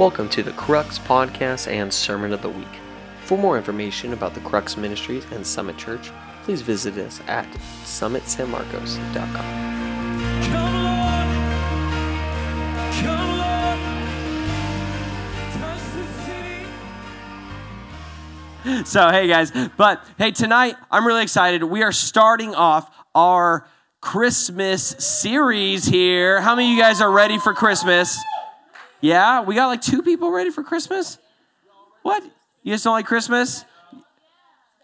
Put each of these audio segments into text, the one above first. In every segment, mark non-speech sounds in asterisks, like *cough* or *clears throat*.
Welcome to the Crux Podcast and Sermon of the Week. For more information about the Crux Ministries and Summit Church, please visit us at summitsanmarcos.com. Come Lord, come Lord, touch the city. So, hey guys, but hey, tonight I'm really excited. We are starting off our Christmas series here. How many of you guys are ready for Christmas? Yeah, we got like two people ready for Christmas? What? You guys don't like Christmas?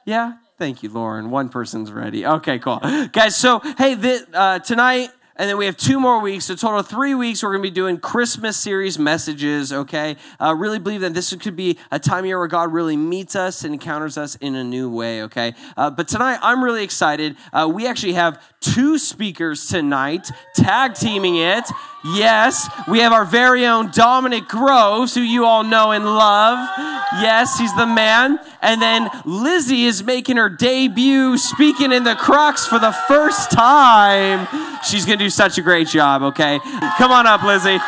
Yeah? Thank you, Lauren. One person's ready. Okay, cool. Guys, so hey, uh, tonight, and then we have two more weeks, so total three weeks, we're going to be doing Christmas series messages, okay? Uh, really believe that this could be a time year where God really meets us and encounters us in a new way, okay? Uh, but tonight, I'm really excited. Uh, we actually have two speakers tonight, tag teaming it. Yes, we have our very own Dominick Groves, who you all know and love. Yes, he's the man. And then Lizzie is making her debut speaking in the Crux for the first time. She's going to do such a great job, okay? Come on up, Lizzie.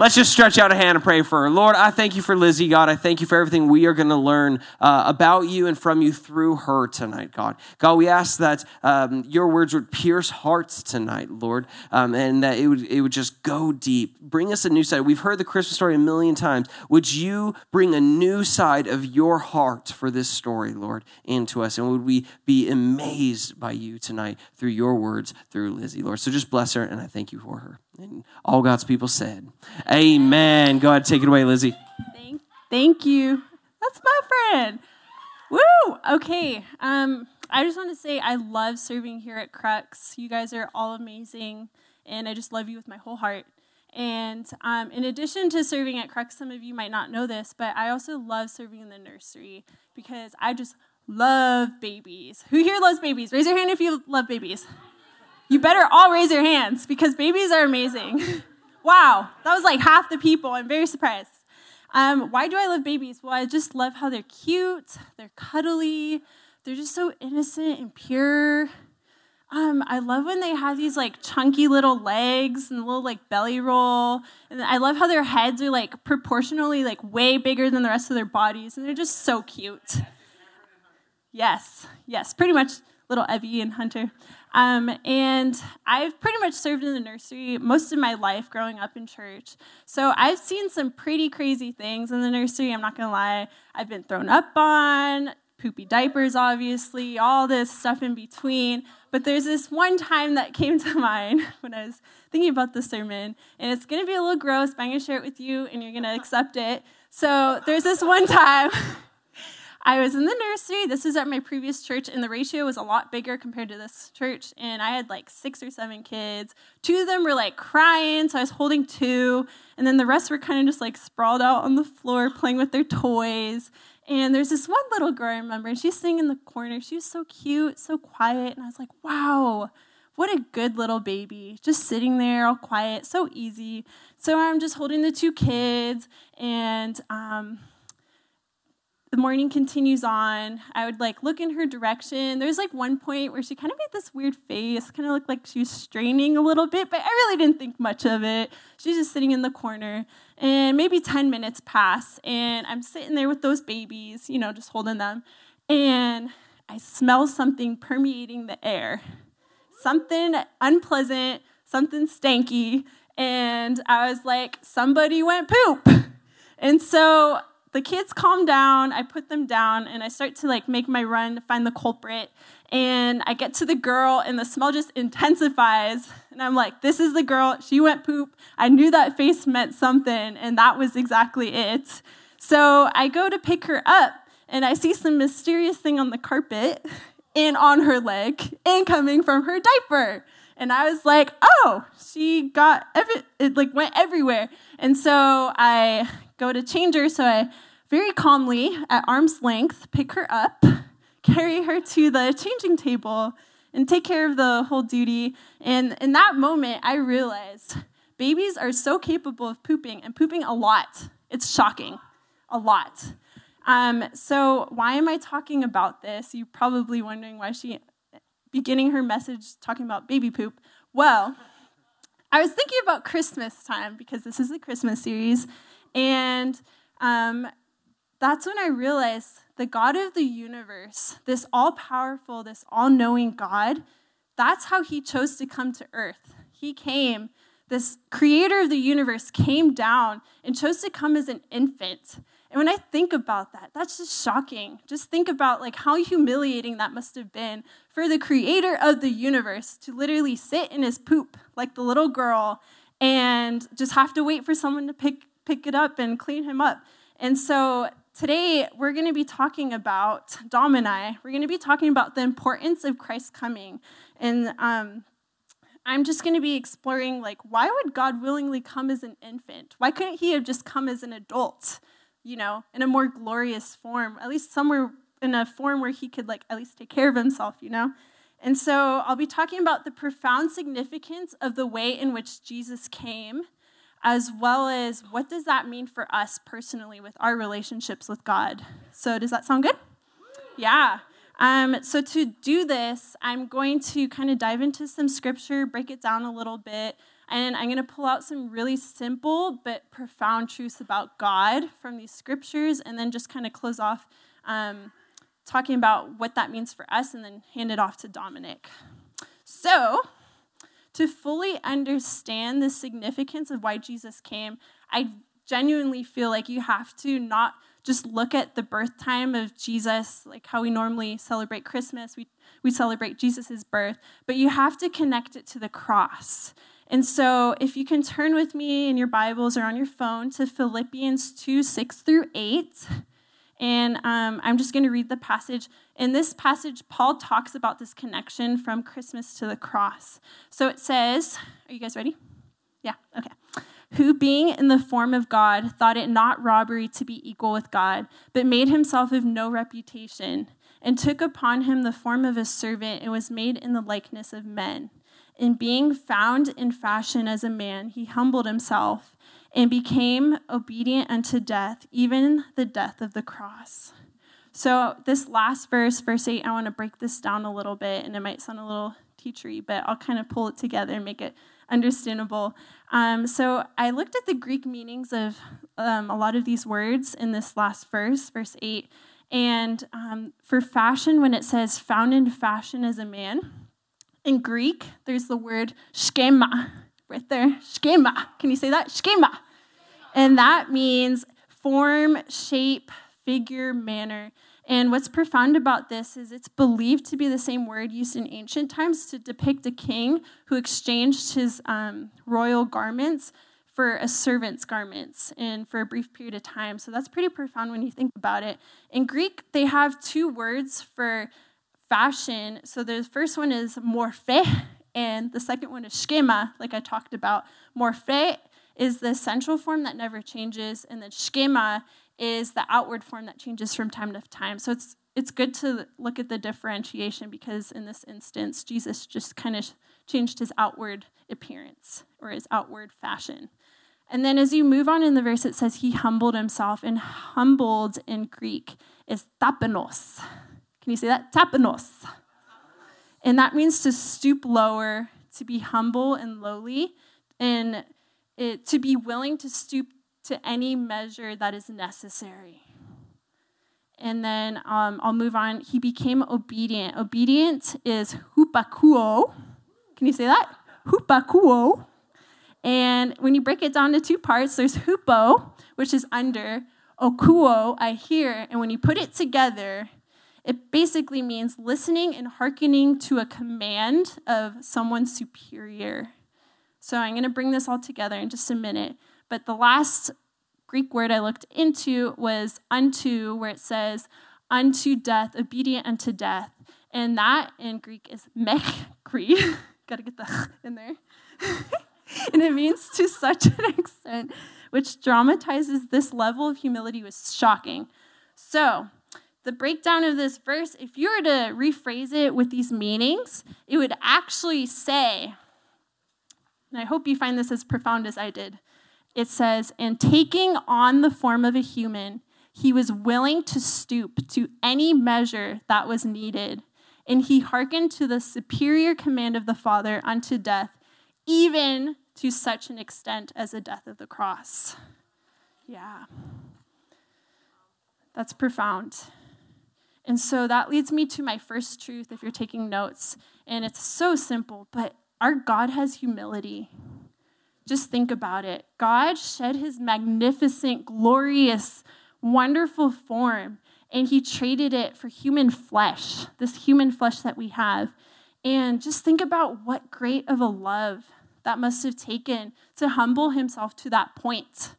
Let's just stretch out a hand and pray for her. Lord, I thank you for Lizzie, God. I thank you for everything we are going to learn uh, about you and from you through her tonight, God. God, we ask that um, your words would pierce hearts tonight, Lord, um, and that it would, it would just go deep. Bring us a new side. We've heard the Christmas story a million times. Would you bring a new side of your heart for this story, Lord, into us? And would we be amazed by you tonight through your words, through Lizzie, Lord? So just bless her, and I thank you for her. And all God's people said, Amen. Go ahead, take it away, Lizzie. Thank, thank you. That's my friend. Woo! Okay. Um, I just want to say I love serving here at Crux. You guys are all amazing, and I just love you with my whole heart. And um, in addition to serving at Crux, some of you might not know this, but I also love serving in the nursery because I just love babies. Who here loves babies? Raise your hand if you love babies. You better all raise your hands because babies are amazing. *laughs* wow, that was like half the people. I'm very surprised. Um, why do I love babies? Well, I just love how they're cute, they're cuddly, they're just so innocent and pure. Um, I love when they have these like chunky little legs and a little like belly roll. And I love how their heads are like proportionally like way bigger than the rest of their bodies. And they're just so cute. Yes, yes, pretty much little Evie and Hunter. Um, and I've pretty much served in the nursery most of my life growing up in church. So I've seen some pretty crazy things in the nursery, I'm not gonna lie. I've been thrown up on, poopy diapers, obviously, all this stuff in between. But there's this one time that came to *laughs* mind when I was thinking about the sermon, and it's gonna be a little gross, but I'm gonna share it with you, and you're gonna accept it. So there's this one time. *laughs* I was in the nursery. This was at my previous church, and the ratio was a lot bigger compared to this church. And I had like six or seven kids. Two of them were like crying, so I was holding two. And then the rest were kind of just like sprawled out on the floor playing with their toys. And there's this one little girl I remember, and she's sitting in the corner. She was so cute, so quiet. And I was like, wow, what a good little baby. Just sitting there, all quiet, so easy. So I'm just holding the two kids, and um, the morning continues on. I would like look in her direction. There's like one point where she kind of made this weird face, kind of looked like she was straining a little bit, but I really didn't think much of it. She's just sitting in the corner. And maybe 10 minutes pass, and I'm sitting there with those babies, you know, just holding them. And I smell something permeating the air something unpleasant, something stanky. And I was like, somebody went poop. And so the kids calm down i put them down and i start to like make my run to find the culprit and i get to the girl and the smell just intensifies and i'm like this is the girl. She went poop. I knew that face meant something and that was exactly it. So i go to pick her up and i see some mysterious thing on the carpet *laughs* and on her leg and coming from her diaper and i was like oh she got every it like went everywhere and so i go to change her. So I very calmly, at arm's length, pick her up, carry her to the changing table, and take care of the whole duty. And in that moment, I realized babies are so capable of pooping and pooping a lot. It's shocking, a lot. Um, so, why am I talking about this? You're probably wondering why she beginning her message talking about baby poop. Well, I was thinking about Christmas time because this is the Christmas series, And um, that's when I realized the God of the universe, this all powerful, this all knowing God, that's how he chose to come to earth. He came, this creator of the universe came down and chose to come as an infant. And when I think about that, that's just shocking. Just think about like how humiliating that must have been for the creator of the universe to literally sit in his poop like the little girl and just have to wait for someone to pick pick it up and clean him up. And so today we're going to be talking about Dom and I. We're going to be talking about the importance of Christ coming, and um, I'm just going to be exploring like why would God willingly come as an infant? Why couldn't He have just come as an adult? you know, in a more glorious form, at least somewhere in a form where he could like at least take care of himself, you know? And so I'll be talking about the profound significance of the way in which Jesus came, as well as what does that mean for us personally with our relationships with God. So does that sound good? Yeah. Um, so to do this, I'm going to kind of dive into some scripture, break it down a little bit, and I'm going to pull out some really simple but profound truths about God from these scriptures, and then just kind of close off um, talking about what that means for us, and then hand it off to Dominick. So, to fully understand the significance of why Jesus came, I genuinely feel like you have to not just look at the birth time of Jesus, like how we normally celebrate Christmas, we, we celebrate Jesus' birth, but you have to connect it to the cross. And so, if you can turn with me in your Bibles or on your phone to Philippians 2 6 through 8. And um, I'm just going to read the passage. In this passage, Paul talks about this connection from Christmas to the cross. So it says, Are you guys ready? Yeah, okay. Who, being in the form of God, thought it not robbery to be equal with God, but made himself of no reputation, and took upon him the form of a servant, and was made in the likeness of men. In being found in fashion as a man, he humbled himself and became obedient unto death, even the death of the cross. So, this last verse, verse 8, I want to break this down a little bit, and it might sound a little teachery, but I'll kind of pull it together and make it understandable. Um, so, I looked at the Greek meanings of um, a lot of these words in this last verse, verse 8. And um, for fashion, when it says found in fashion as a man, in Greek, there's the word schema right there. Schema. Can you say that? Schema. And that means form, shape, figure, manner. And what's profound about this is it's believed to be the same word used in ancient times to depict a king who exchanged his um, royal garments for a servant's garments and for a brief period of time. So that's pretty profound when you think about it. In Greek, they have two words for fashion. So the first one is morphe, and the second one is schema, like I talked about. Morphe is the central form that never changes, and then schema is the outward form that changes from time to time. So it's it's good to look at the differentiation because in this instance, Jesus just kind of changed his outward appearance or his outward fashion. And then as you move on in the verse, it says he humbled himself, and humbled in Greek is tapenos. Can you say that? Tapenos. And that means to stoop lower, to be humble and lowly, and it, to be willing to stoop to any measure that is necessary. And then um, I'll move on. He became obedient. Obedient is hupakuo. Can you say that? Hupakuo. And when you break it down to two parts, there's hupo, which is under, okuo, I hear. And when you put it together, it basically means listening and hearkening to a command of someone superior. So I'm going to bring this all together in just a minute. But the last Greek word I looked into was unto, where it says, unto death, obedient unto death. And that in Greek is mechkri. *laughs* *laughs* Gotta get the *laughs* in there. and it means to such an extent, which dramatizes this level of humility was shocking. So, the breakdown of this verse, if you were to rephrase it with these meanings, it would actually say, and I hope you find this as profound as I did. It says, and taking on the form of a human, he was willing to stoop to any measure that was needed. And he hearkened to the superior command of the Father unto death, even to such an extent as the death of the cross. Yeah. That's profound. And so that leads me to my first truth if you're taking notes. And it's so simple, but our God has humility. Just think about it. God shed his magnificent, glorious, wonderful form, and he traded it for human flesh, this human flesh that we have. And just think about what great of a love that must have taken to humble himself to that point.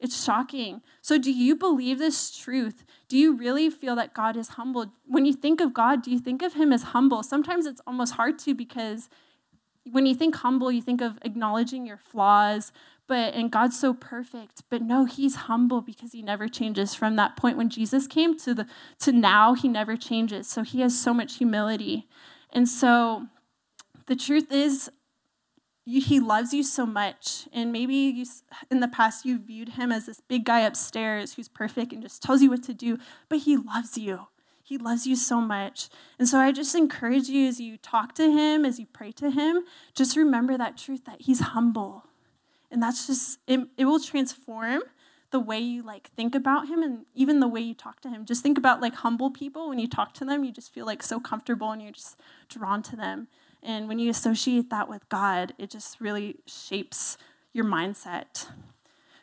It's shocking. So, do you believe this truth? Do you really feel that God is humble? When you think of God, do you think of him as humble? Sometimes it's almost hard to because when you think humble, you think of acknowledging your flaws, but and God's so perfect. But no, he's humble because he never changes from that point when Jesus came to the to now he never changes. So he has so much humility. And so the truth is he loves you so much. And maybe you, in the past you viewed him as this big guy upstairs who's perfect and just tells you what to do, but he loves you. He loves you so much. And so I just encourage you as you talk to him, as you pray to him, just remember that truth that he's humble. And that's just, it, it will transform the way you like think about him and even the way you talk to him. Just think about like humble people. When you talk to them, you just feel like so comfortable and you're just drawn to them. And when you associate that with God, it just really shapes your mindset.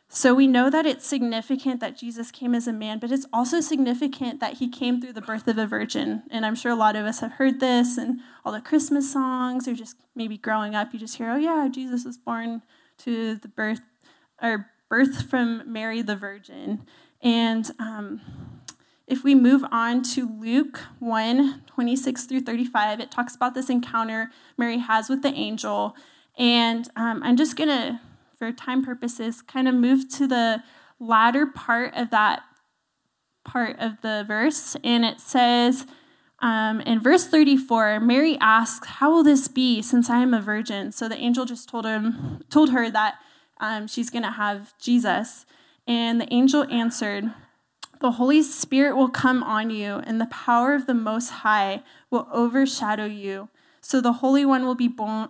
So we know that it's significant that Jesus came as a man, but it's also significant that he came through the birth of a virgin. And I'm sure a lot of us have heard this and all the Christmas songs, or just maybe growing up, you just hear, oh, yeah, Jesus was born to the birth or birth from Mary the Virgin. And um, if we move on to Luke 1 26 through 35, it talks about this encounter Mary has with the angel. And um, I'm just going to for time purposes, kind of move to the latter part of that part of the verse. And it says um, in verse 34, Mary asks, How will this be since I am a virgin? So the angel just told him, told her that um, she's going to have Jesus. And the angel answered, The Holy Spirit will come on you, and the power of the Most High will overshadow you. So the Holy One will be born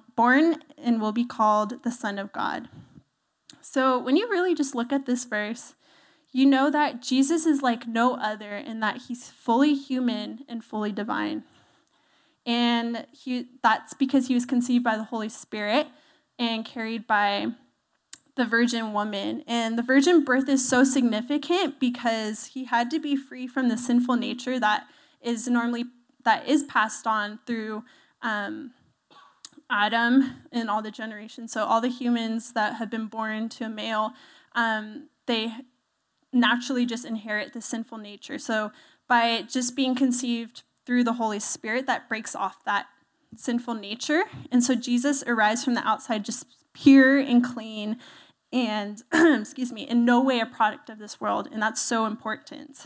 and will be called the Son of God. So when you really just look at this verse, you know that Jesus is like no other in that he's fully human and fully divine. And he, that's because he was conceived by the Holy Spirit and carried by the virgin woman. And the virgin birth is so significant because he had to be free from the sinful nature that is normally that is passed on through um, Adam and all the generations. So all the humans that have been born to a male, um, they naturally just inherit the sinful nature. So by just being conceived through the Holy Spirit, that breaks off that sinful nature. And so Jesus arrives from the outside just pure and clean and, *clears throat* excuse me, in no way a product of this world. And that's so important.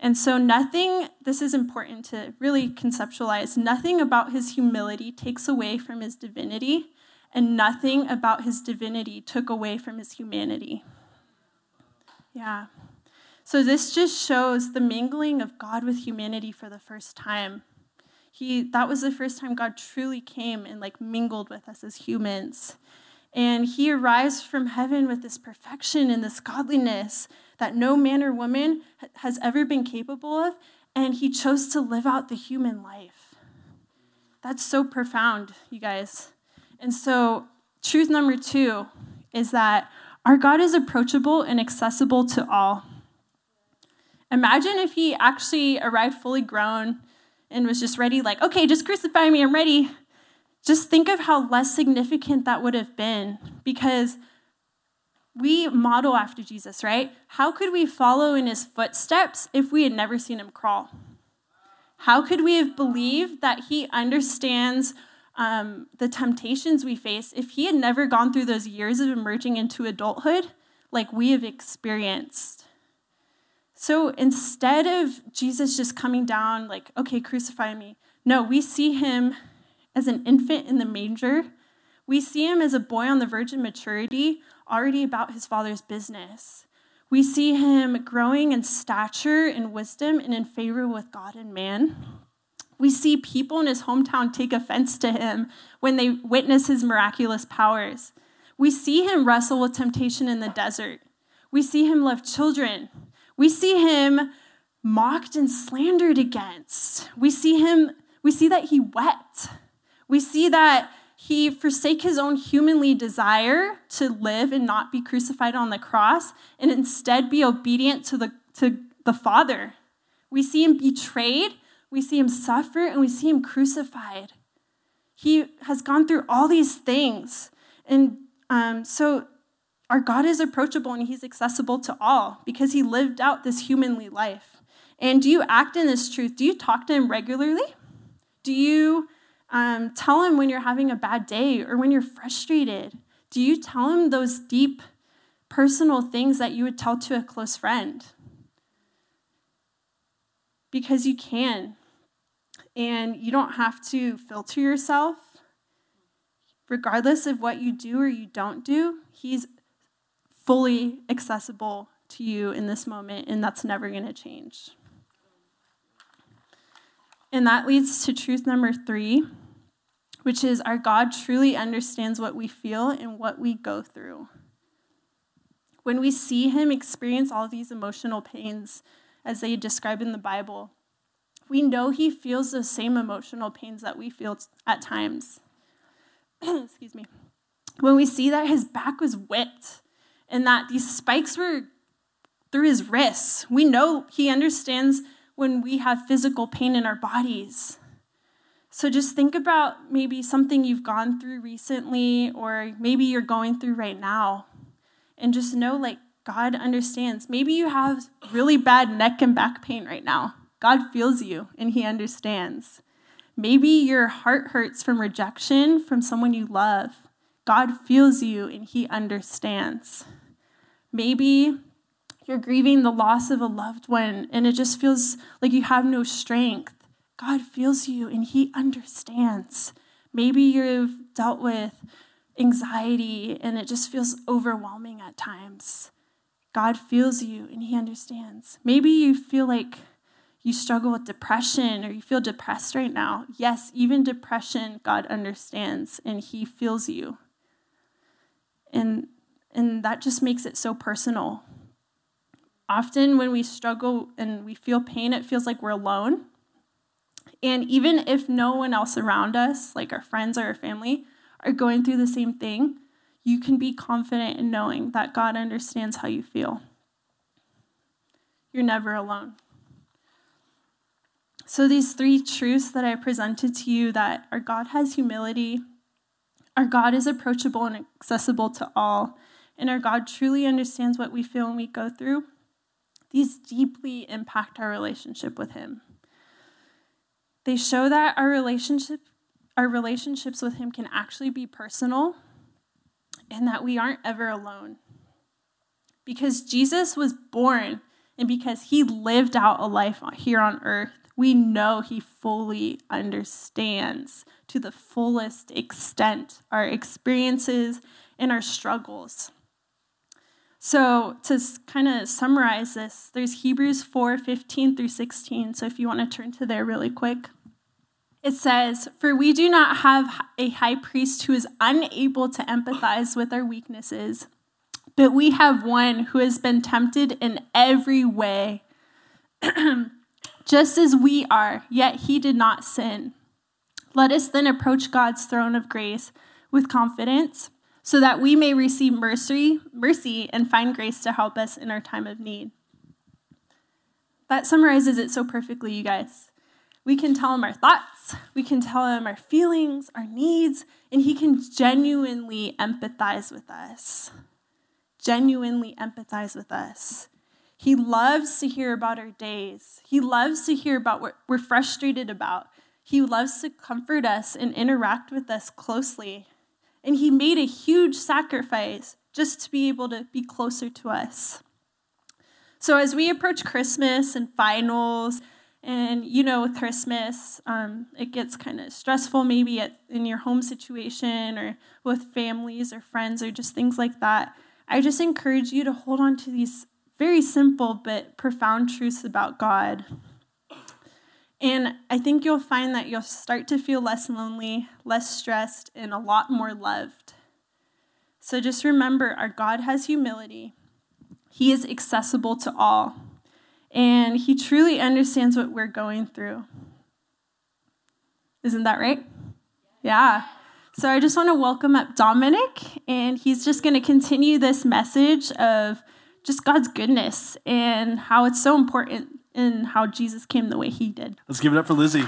And so, nothing, this is important to really conceptualize, nothing about his humility takes away from his divinity, and nothing about his divinity took away from his humanity. Yeah. So, this just shows the mingling of God with humanity for the first time. He, that was the first time God truly came and like mingled with us as humans. And he arrives from heaven with this perfection and this godliness that no man or woman has ever been capable of, and he chose to live out the human life. That's so profound, you guys. And so, truth number two is that our God is approachable and accessible to all. Imagine if he actually arrived fully grown and was just ready, like, okay, just crucify me, I'm ready. Just think of how less significant that would have been because we model after Jesus, right? How could we follow in his footsteps if we had never seen him crawl? How could we have believed that he understands um, the temptations we face if he had never gone through those years of emerging into adulthood like we have experienced? So instead of Jesus just coming down, like, okay, crucify me, no, we see him as an infant in the manger. We see him as a boy on the verge of maturity already about his father's business. We see him growing in stature and wisdom and in favor with God and man. We see people in his hometown take offense to him when they witness his miraculous powers. We see him wrestle with temptation in the desert. We see him love children. We see him mocked and slandered against. We see him, we see that he wept. We see that he forsake his own humanly desire to live and not be crucified on the cross and instead be obedient to the, to the Father. We see him betrayed, we see him suffer, and we see him crucified. He has gone through all these things. And um, so our God is approachable and he's accessible to all because he lived out this humanly life. And do you act in this truth? Do you talk to him regularly? Do you um, tell him when you're having a bad day or when you're frustrated? Do you tell him those deep personal things that you would tell to a close friend? Because you can. And you don't have to filter yourself. Regardless of what you do or you don't do, he's fully accessible to you in this moment, and that's never going to change. And that leads to truth number three, which is our God truly understands what we feel and what we go through. When we see Him experience all these emotional pains as they describe in the Bible, we know He feels the same emotional pains that we feel at times. *clears throat* Excuse me. When we see that His back was whipped and that these spikes were through His wrists, we know He understands when we have physical pain in our bodies. So just think about maybe something you've gone through recently, or maybe you're going through right now, and just know like God understands. Maybe you have really bad neck and back pain right now. God feels you and He understands. Maybe your heart hurts from rejection from someone you love. God feels you and He understands. Maybe you're grieving the loss of a loved one and it just feels like you have no strength. God feels you and He understands. Maybe you've dealt with anxiety and it just feels overwhelming at times. God feels you and He understands. Maybe you feel like you struggle with depression or you feel depressed right now. Yes, even depression, God understands and He feels you. And, and that just makes it so personal Often, when we struggle and we feel pain, it feels like we're alone. And even if no one else around us, like our friends or our family, are going through the same thing, you can be confident in knowing that God understands how you feel. You're never alone. So, these three truths that I presented to you that our God has humility, our God is approachable and accessible to all, and our God truly understands what we feel and we go through these deeply impact our relationship with Him. They show that our relationship, our relationships with Him can actually be personal and that we aren't ever alone. Because Jesus was born and because He lived out a life here on earth, we know He fully understands to the fullest extent our experiences and our struggles. So to kind of summarize this, there's Hebrews 4, 15 through 16. So if you want to turn to there really quick. It says, For we do not have a high priest who is unable to empathize with our weaknesses, but we have one who has been tempted in every way, *clears throat* just as we are, yet he did not sin. Let us then approach God's throne of grace with confidence so that we may receive mercy, mercy and find grace to help us in our time of need. That summarizes it so perfectly, you guys. We can tell him our thoughts, we can tell him our feelings, our needs, and he can genuinely empathize with us. Genuinely empathize with us. He loves to hear about our days. He loves to hear about what we're frustrated about. He loves to comfort us and interact with us closely. And he made a huge sacrifice just to be able to be closer to us. So, as we approach Christmas and finals, and you know, with Christmas, um, it gets kind of stressful maybe at, in your home situation or with families or friends or just things like that. I just encourage you to hold on to these very simple but profound truths about God. And I think you'll find that you'll start to feel less lonely, less stressed, and a lot more loved. So just remember our God has humility, He is accessible to all, and He truly understands what we're going through. Isn't that right? Yeah. So I just want to welcome up Dominick, and he's just going to continue this message of just God's goodness and how it's so important and how Jesus came the way he did. Let's give it up for Lizzie.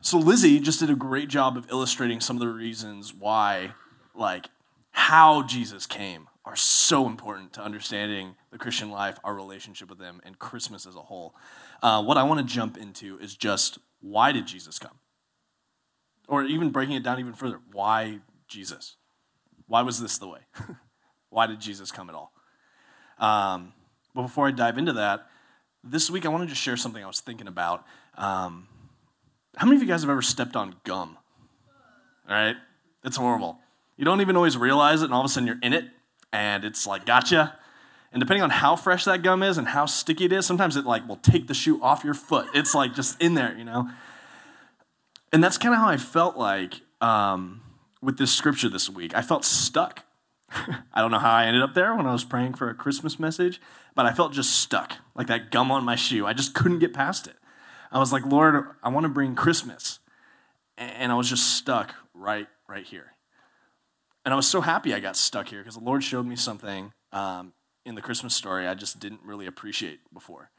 So Lizzie just did a great job of illustrating some of the reasons why, like, how Jesus came are so important to understanding the Christian life, our relationship with Him, and Christmas as a whole. Uh, what I want to jump into is just why did Jesus come? Or even breaking it down even further, why Jesus? Why was this the way? *laughs* why did Jesus come at all? Um, but before I dive into that, this week I want to share something I was thinking about. Um, how many of you guys have ever stepped on gum? All right? It's horrible. You don't even always realize it, and all of a sudden you're in it, and it's like, gotcha. And depending on how fresh that gum is and how sticky it is, sometimes it like will take the shoe off your foot. It's like just in there, you know? And that's kind of how I felt like um, with this scripture this week. I felt stuck. *laughs* I don't know how I ended up there when I was praying for a Christmas message, but I felt just stuck, like that gum on my shoe. I just couldn't get past it. I was like, Lord, I want to bring Christmas. And I was just stuck right, right here. And I was so happy I got stuck here because the Lord showed me something um, in the Christmas story I just didn't really appreciate before.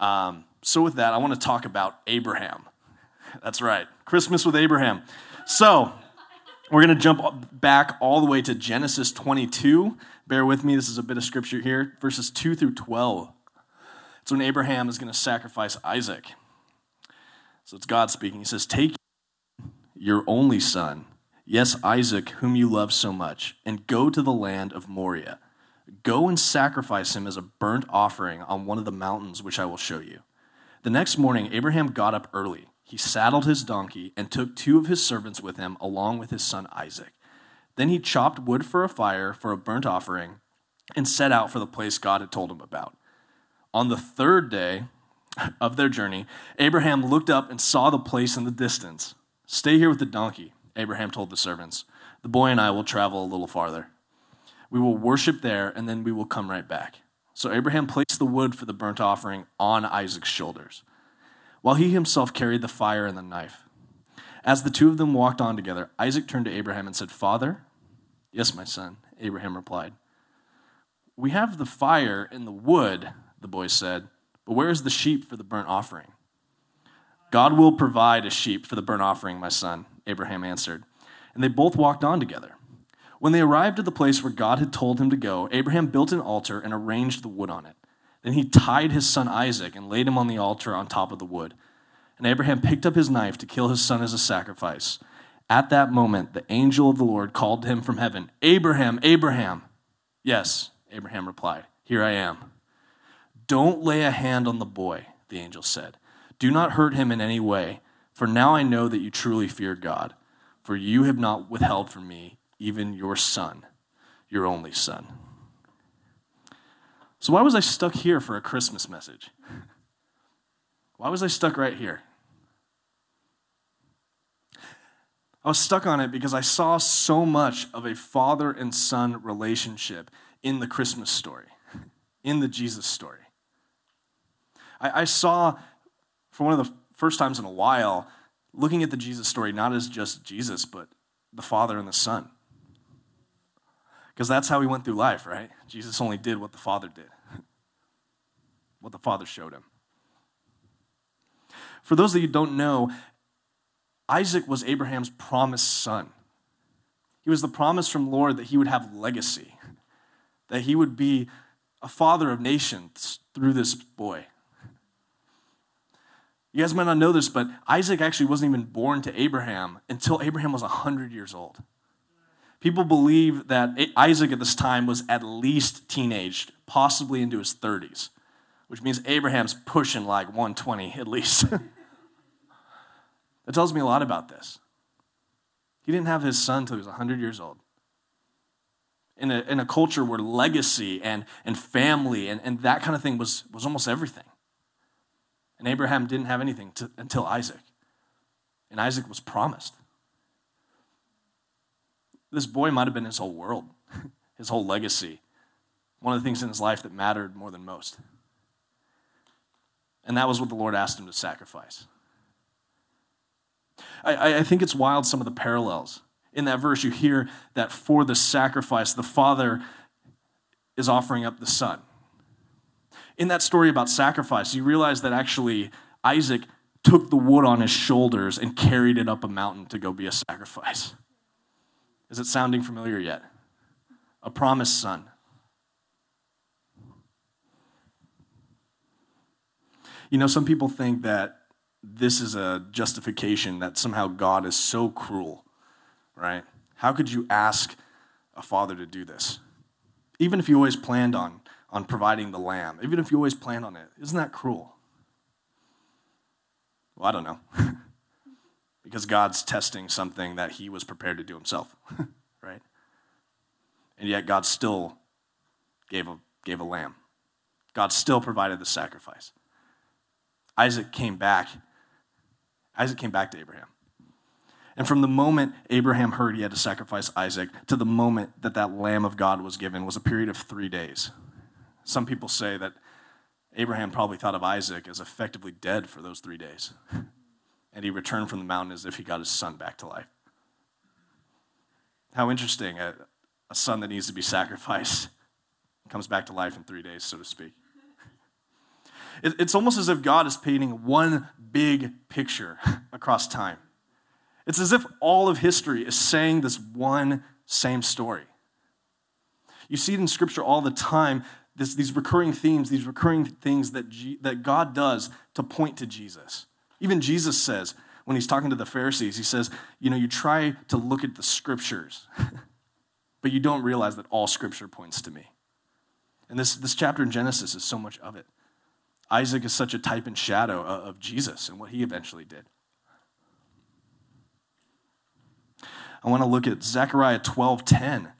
Um, so, with that, I want to talk about Abraham. *laughs* That's right, Christmas with Abraham. So, we're going to jump back all the way to Genesis 22. Bear with me, this is a bit of scripture here, verses 2 through 12. It's when Abraham is going to sacrifice Isaac. So it's God speaking. He says, Take your only son, yes, Isaac, whom you love so much, and go to the land of Moriah. Go and sacrifice him as a burnt offering on one of the mountains which I will show you. The next morning, Abraham got up early. He saddled his donkey and took two of his servants with him, along with his son Isaac. Then he chopped wood for a fire for a burnt offering and set out for the place God had told him about. On the third day, of their journey, Abraham looked up and saw the place in the distance. Stay here with the donkey, Abraham told the servants. The boy and I will travel a little farther. We will worship there, and then we will come right back. So Abraham placed the wood for the burnt offering on Isaac's shoulders, while he himself carried the fire and the knife. As the two of them walked on together, Isaac turned to Abraham and said, Father? Yes, my son, Abraham replied. We have the fire and the wood, the boy said but where is the sheep for the burnt offering? God will provide a sheep for the burnt offering, my son, Abraham answered. And they both walked on together. When they arrived at the place where God had told him to go, Abraham built an altar and arranged the wood on it. Then he tied his son Isaac and laid him on the altar on top of the wood. And Abraham picked up his knife to kill his son as a sacrifice. At that moment, the angel of the Lord called to him from heaven, Abraham, Abraham. Yes, Abraham replied, Here I am. Don't lay a hand on the boy, the angel said. Do not hurt him in any way, for now I know that you truly fear God, for you have not withheld from me even your son, your only son. So, why was I stuck here for a Christmas message? Why was I stuck right here? I was stuck on it because I saw so much of a father and son relationship in the Christmas story, in the Jesus story. I, I saw, for one of the first times in a while, looking at the Jesus story not as just Jesus, but the Father and the Son. Because that's how he went through life, right? Jesus only did what the Father did, *laughs* what the Father showed him. For those of you don't know, Isaac was Abraham's promised son. He was the promise from Lord that he would have legacy, that he would be a father of nations through this boy. You guys might not know this, but Isaac actually wasn't even born to Abraham until Abraham was 100 years old. People believe that Isaac at this time was at least teenaged, possibly into his 30s, which means Abraham's pushing like 120 at least. *laughs* that tells me a lot about this. He didn't have his son until he was 100 years old. In a, in a culture where legacy and, and family and, and that kind of thing was, was almost everything. And Abraham didn't have anything to, until Isaac. And Isaac was promised. This boy might have been his whole world, *laughs* his whole legacy, one of the things in his life that mattered more than most. And that was what the Lord asked him to sacrifice. I, I think it's wild some of the parallels. In that verse, you hear that for the sacrifice, the Father is offering up the Son. In that story about sacrifice, you realize that actually Isaac took the wood on his shoulders and carried it up a mountain to go be a sacrifice. Is it sounding familiar yet? A promised son. You know, some people think that this is a justification that somehow God is so cruel, right? How could you ask a father to do this? Even if you always planned on, on providing the lamb, even if you always plan on it, isn't that cruel? Well, I don't know. *laughs* because God's testing something that he was prepared to do himself, *laughs* right? And yet God still gave a, gave a lamb. God still provided the sacrifice. Isaac came back. Isaac came back to Abraham. And from the moment Abraham heard he had to sacrifice Isaac to the moment that that lamb of God was given was a period of three days. Some people say that Abraham probably thought of Isaac as effectively dead for those three days. *laughs* And he returned from the mountain as if he got his son back to life. How interesting, a, a son that needs to be *laughs* sacrificed comes back to life in three days, so to speak. *laughs* It, it's almost as if God is painting one big picture across time. It's as if all of history is saying this one same story. You see it in Scripture all the time this, these recurring themes, these recurring things that, G, that God does to point to Jesus. Even Jesus says, when he's talking to the Pharisees, he says, You know, you try to look at the Scriptures, *laughs* but you don't realize that all Scripture points to me. And this, this chapter in Genesis is so much of it. Isaac is such a type and shadow of Jesus and what he eventually did. I want to look at Zechariah 12:10.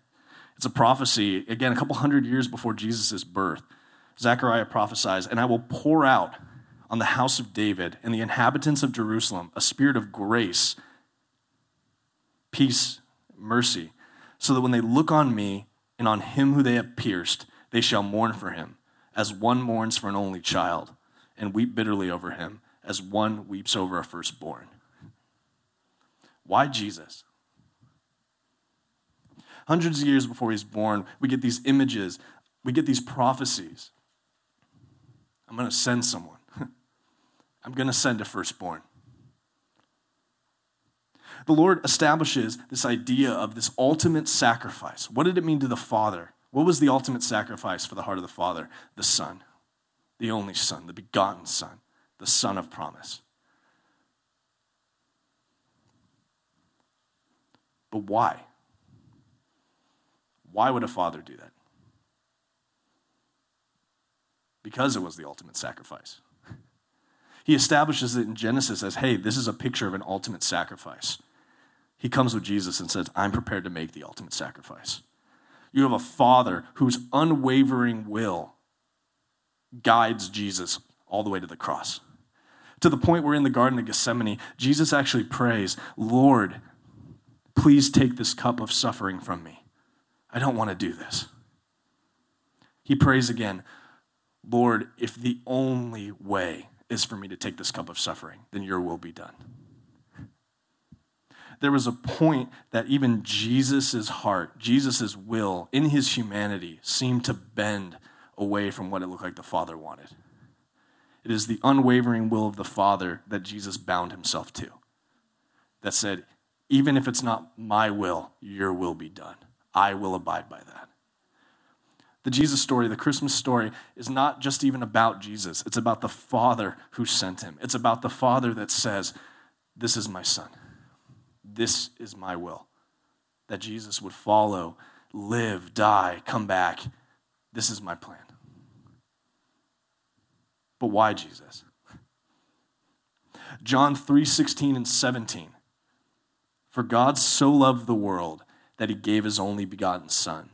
It's a prophecy, again, a couple hundred years before Jesus' birth. Zechariah prophesies, and I will pour out on the house of David and the inhabitants of Jerusalem a spirit of grace, peace, mercy, so that when they look on me and on him who they have pierced, they shall mourn for him, as one mourns for an only child, and weep bitterly over him, as one weeps over a firstborn. Why Jesus? Hundreds of years before he's born, we get these images, we get these prophecies. I'm going to send someone. *laughs* I'm going to send a firstborn. The Lord establishes this idea of this ultimate sacrifice. What did it mean to the Father? What was the ultimate sacrifice for the heart of the Father? The Son, the only Son, the begotten Son, the Son of promise. But why? Why would a father do that? Because it was the ultimate sacrifice. He establishes it in Genesis as hey, this is a picture of an ultimate sacrifice. He comes with Jesus and says, I'm prepared to make the ultimate sacrifice. You have a father whose unwavering will guides Jesus all the way to the cross. To the point where in the Garden of Gethsemane, Jesus actually prays, Lord, please take this cup of suffering from me. I don't want to do this. He prays again, Lord, if the only way is for me to take this cup of suffering, then your will be done. There was a point that even Jesus' heart, Jesus' will in his humanity seemed to bend away from what it looked like the Father wanted. It is the unwavering will of the Father that Jesus bound himself to. That said, even if it's not my will, your will be done. I will abide by that. The Jesus story, the Christmas story, is not just even about Jesus. It's about the Father who sent him. It's about the Father that says, This is my Son. This is my will. That Jesus would follow, live, die, come back. This is my plan. But why Jesus? John 3 16 and 17. For God so loved the world that he gave his only begotten Son,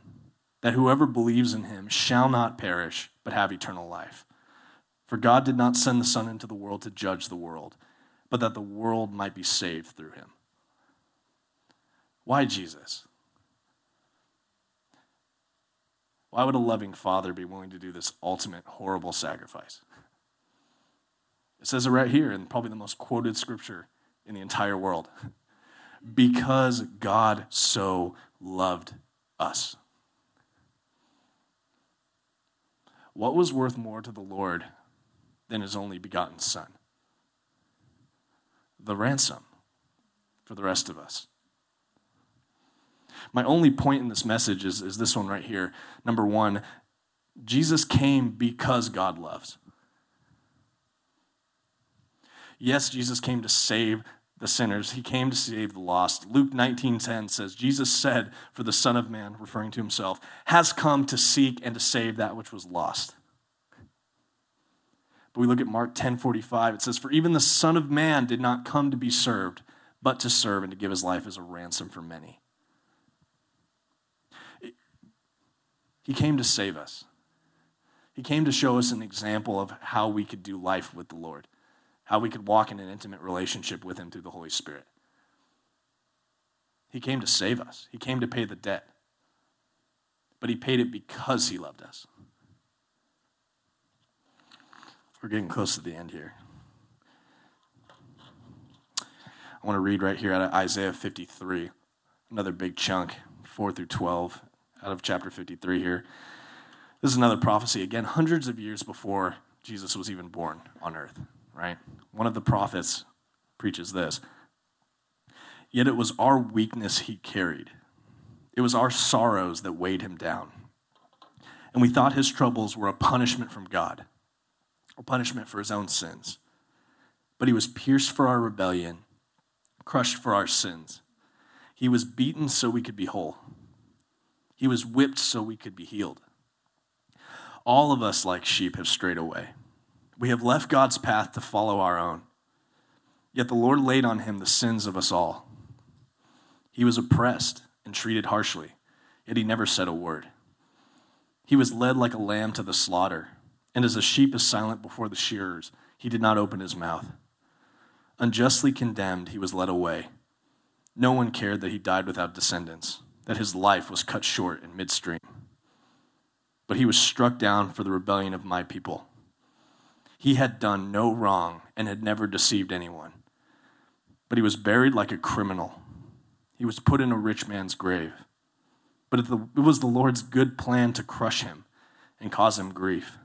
that whoever believes in him shall not perish, but have eternal life. For God did not send the Son into the world to judge the world, but that the world might be saved through him. Why Jesus? Why would a loving father be willing to do this ultimate horrible sacrifice? It says it right here in probably the most quoted scripture in the entire world. *laughs* because God so loved us. What was worth more to the Lord than his only begotten Son? The ransom for the rest of us. My only point in this message is, is this one right here. Number one, Jesus came because God loves. Yes, Jesus came to save the sinners. He came to save the lost. Luke 19:10 says, Jesus said, for the Son of Man, referring to himself, has come to seek and to save that which was lost. But we look at Mark 10:45, it says, For even the Son of Man did not come to be served, but to serve and to give his life as a ransom for many. He came to save us. He came to show us an example of how we could do life with the Lord how we could walk in an intimate relationship with Him through the Holy Spirit. He came to save us, He came to pay the debt. But He paid it because He loved us. We're getting close to the end here. I want to read right here out of Isaiah 53, another big chunk, 4 through 12, out of chapter 53 here. This is another prophecy, again, hundreds of years before Jesus was even born on earth right? One of the prophets preaches this. Yet it was our weakness he carried, it was our sorrows that weighed him down. And we thought his troubles were a punishment from God, a punishment for his own sins. But he was pierced for our rebellion, crushed for our sins. He was beaten so we could be whole. He was whipped so we could be healed. All of us, like sheep, have strayed away. We have left God's path to follow our own. Yet the Lord laid on him the sins of us all. He was oppressed and treated harshly, yet he never said a word. He was led like a lamb to the slaughter, and as a sheep is silent before the shearers, he did not open his mouth. Unjustly condemned, he was led away. No one cared that he died without descendants, that his life was cut short in midstream. But he was struck down for the rebellion of my people. He had done no wrong and had never deceived anyone. But he was buried like a criminal. He was put in a rich man's grave. But it was the Lord's good plan to crush him and cause him grief.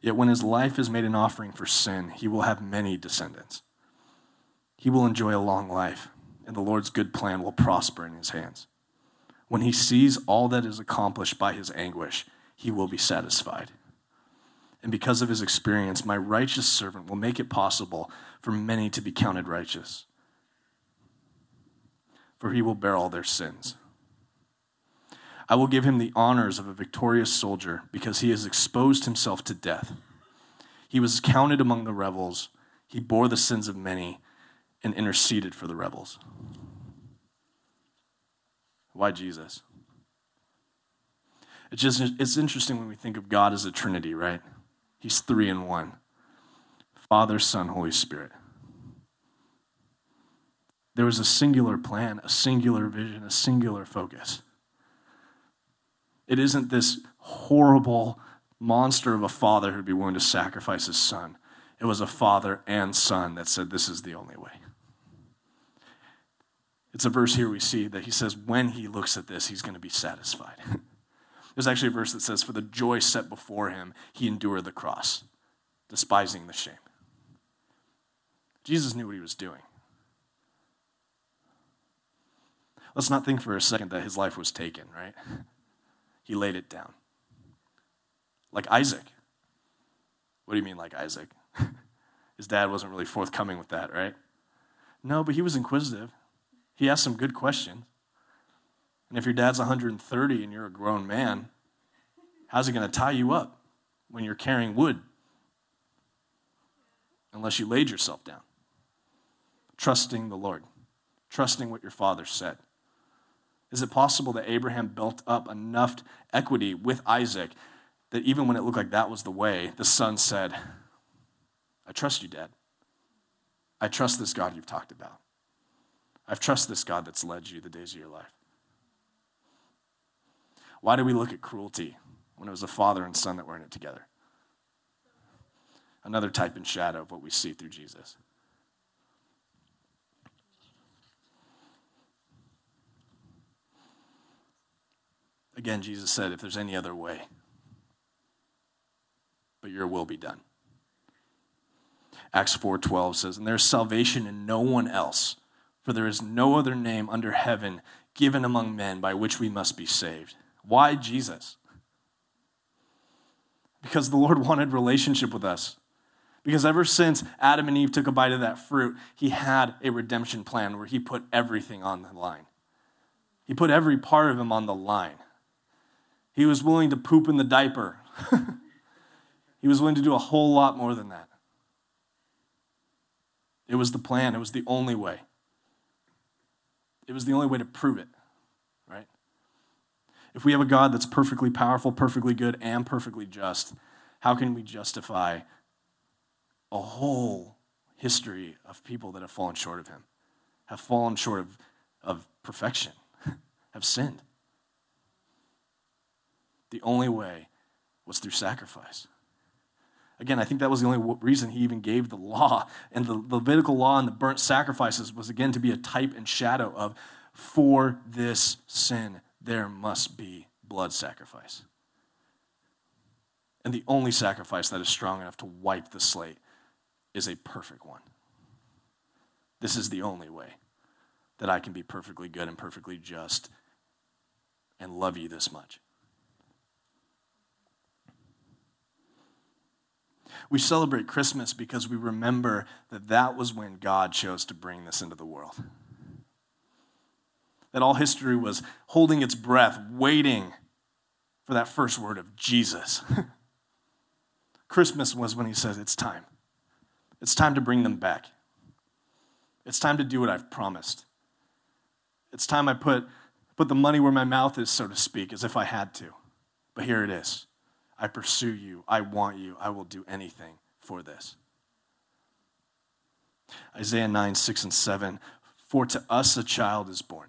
Yet when his life is made an offering for sin, he will have many descendants. He will enjoy a long life, and the Lord's good plan will prosper in his hands. When he sees all that is accomplished by his anguish, he will be satisfied and because of his experience, my righteous servant will make it possible for many to be counted righteous. For he will bear all their sins. I will give him the honors of a victorious soldier because he has exposed himself to death. He was counted among the rebels, he bore the sins of many and interceded for the rebels. Why Jesus? It's just it's interesting when we think of God as a trinity, right? He's three in one Father, Son, Holy Spirit. There was a singular plan, a singular vision, a singular focus. It isn't this horrible monster of a father who'd be willing to sacrifice his son. It was a father and son that said, This is the only way. It's a verse here we see that he says, when he looks at this, he's going to be satisfied. *laughs* There's actually a verse that says, For the joy set before him, he endured the cross, despising the shame. Jesus knew what he was doing. Let's not think for a second that his life was taken, right? *laughs* He laid it down. Like Isaac. What do you mean, like Isaac? *laughs* his dad wasn't really forthcoming with that, right? No, but he was inquisitive. He asked some good questions. And if your dad's 130 and you're a grown man, how's he going to tie you up when you're carrying wood? Unless you laid yourself down. Trusting the Lord, trusting what your father said. Is it possible that Abraham built up enough equity with Isaac that even when it looked like that was the way, the son said, I trust you, Dad. I trust this God you've talked about. I've trust this God that's led you the days of your life. Why do we look at cruelty when it was a father and son that were in it together? Another type and shadow of what we see through Jesus. Again, Jesus said, if there's any other way, but your will be done. Acts 4:12 says, "And there is salvation in no one else, for there is no other name under heaven given among men by which we must be saved." Why Jesus? Because the Lord wanted relationship with us. Because ever since Adam and Eve took a bite of that fruit, he had a redemption plan where he put everything on the line. He put every part of him on the line. He was willing to poop in the diaper. *laughs* he was willing to do a whole lot more than that. It was the plan, it was the only way. It was the only way to prove it? If we have a God that's perfectly powerful, perfectly good, and perfectly just, how can we justify a whole history of people that have fallen short of Him, have fallen short of, of perfection, *laughs* have sinned? The only way was through sacrifice. Again, I think that was the only reason he even gave the law. *laughs* And the Levitical law and the burnt sacrifices was, again, to be a type and shadow of for this sin, there must be blood sacrifice. And the only sacrifice that is strong enough to wipe the slate is a perfect one. This is the only way that I can be perfectly good and perfectly just and love you this much. We celebrate Christmas because we remember that that was when God chose to bring this into the world. That all history was holding its breath, waiting for that first word of Jesus. *laughs* Christmas was when he says, It's time. It's time to bring them back. It's time to do what I've promised. It's time I put, put the money where my mouth is, so to speak, as if I had to. But here it is. I pursue you. I want you. I will do anything for this. Isaiah 9, 6 and 7. For to us a child is born,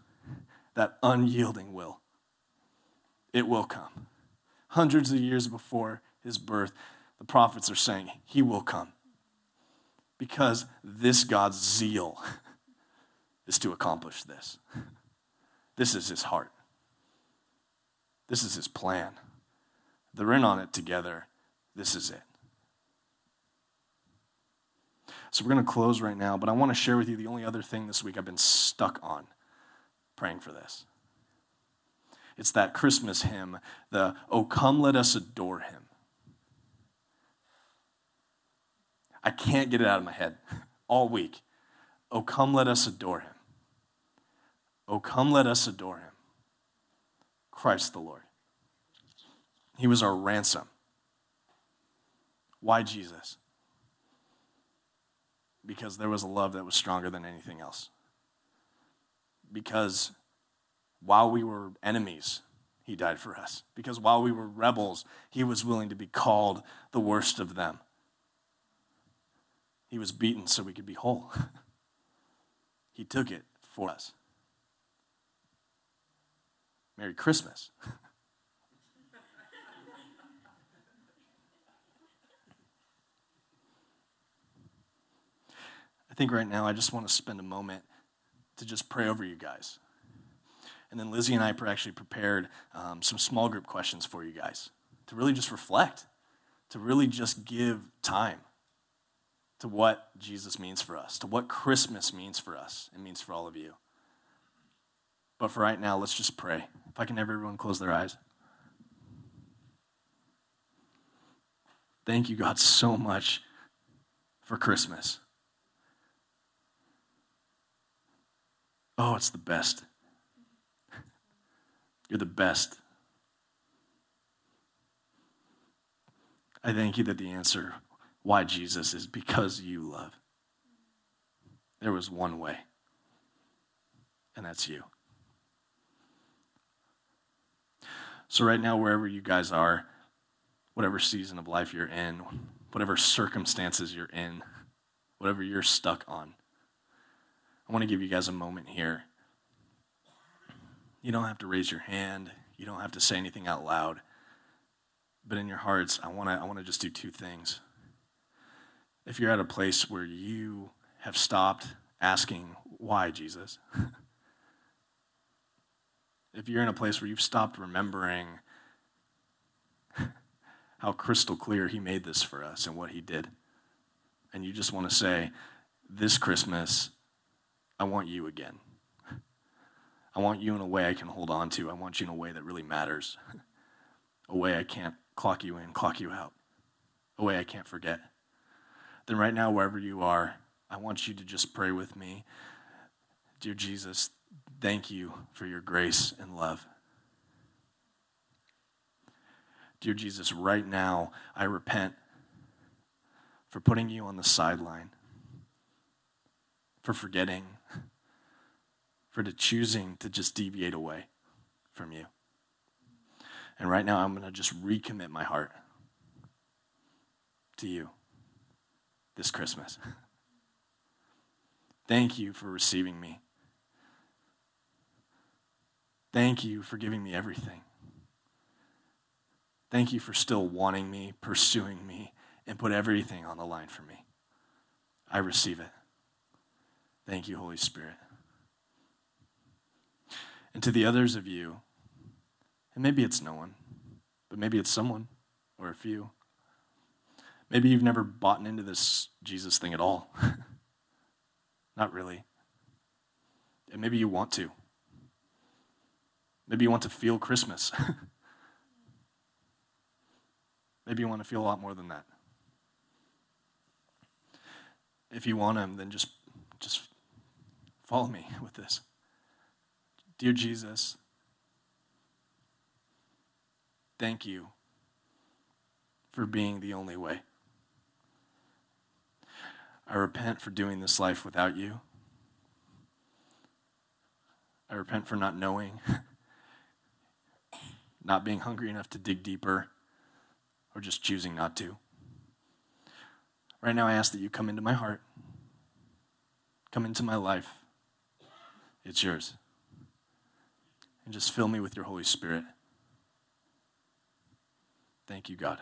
That unyielding will. It will come. Hundreds of years before his birth, the prophets are saying, He will come. Because this God's zeal *laughs* is to accomplish this. This is his heart. This is his plan. They're in on it together. This is it. So we're going to close right now, but I want to share with you the only other thing this week I've been stuck on praying for this. It's that Christmas hymn, the Oh Come Let Us Adore Him. I can't get it out of my head *laughs* all week. Oh, come let us adore him. Oh, come let us adore him. Christ the Lord. He was our ransom. Why Jesus? Because there was a love that was stronger than anything else. Because while we were enemies, he died for us. Because while we were rebels, he was willing to be called the worst of them. He was beaten so we could be whole. *laughs* he took it for us. Merry Christmas. *laughs* I think right now I just want to spend a moment to just pray over you guys. And then Lizzie and I actually prepared um, some small group questions for you guys to really just reflect, to really just give time to what Jesus means for us, to what Christmas means for us, and means for all of you. But for right now, let's just pray. If I can have everyone close their eyes. Thank you, God, so much for Christmas. Oh, it's the best. You're the best. I thank you that the answer why Jesus is because you love. There was one way, and that's you. So, right now, wherever you guys are, whatever season of life you're in, whatever circumstances you're in, whatever you're stuck on, I want to give you guys a moment here. You don't have to raise your hand, you don't have to say anything out loud. But in your hearts, I want to I want to just do two things. If you're at a place where you have stopped asking why Jesus, *laughs* if you're in a place where you've stopped remembering *laughs* how crystal clear he made this for us and what he did, and you just want to say, This Christmas, I want you again. I want you in a way I can hold on to. I want you in a way that really matters. a way I can't clock you in, clock you out. A way I can't forget. Then, right now, wherever you are, I want you to just pray with me. Dear Jesus, thank you for your grace and love. Dear Jesus, right now, I repent for putting you on the sideline, for forgetting, for the choosing to just deviate away from you. And right now, I'm going to just recommit my heart to you this Christmas. *laughs* Thank you for receiving me. Thank you for giving me everything. Thank you for still wanting me, pursuing me, and put everything on the line for me. I receive it. Thank you, Holy Spirit. And to the others of you, and maybe it's no one, but maybe it's someone or a few. Maybe you've never bought into this Jesus thing at all. *laughs* Not really. And maybe you want to. Maybe you want to feel Christmas. *laughs* Maybe you want to feel a lot more than that. If you want him, then just just follow me with this. Dear Jesus, thank you for being the only way. I repent for doing this life without you. I repent for not knowing, *laughs* not being hungry enough to dig deeper or just choosing not to. Right now, I ask that you come into my heart, come into my life. It's yours. And just fill me with your Holy Spirit. Thank you, God.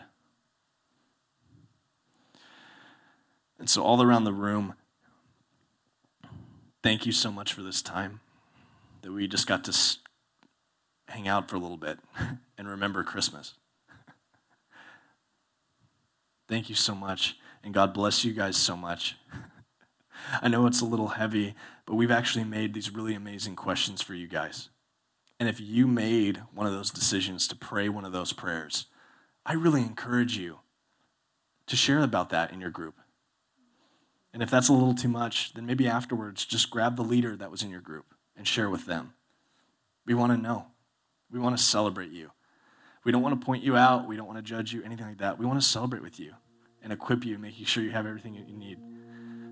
And so, all around the room, thank you so much for this time that we just got to hang out for a little bit *laughs* and remember Christmas. Thank you so much. And God bless you guys so much. *laughs* I know it's a little heavy, but we've actually made these really amazing questions for you guys. And if you made one of those decisions to pray one of those prayers, I really encourage you to share about that in your group. And if that's a little too much, then maybe afterwards just grab the leader that was in your group and share with them. We want to know. We want to celebrate you. We don't want to point you out. We don't want to judge you, anything like that. We want to celebrate with you and equip you, making sure you have everything that you need.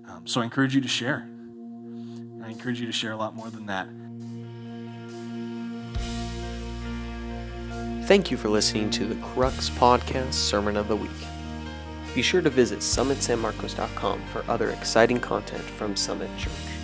Um, so I encourage you to share. I encourage you to share a lot more than that. Thank you for listening to the Crux Podcast Sermon of the Week. Be sure to visit summitsanmarcos.com for other exciting content from Summit Church.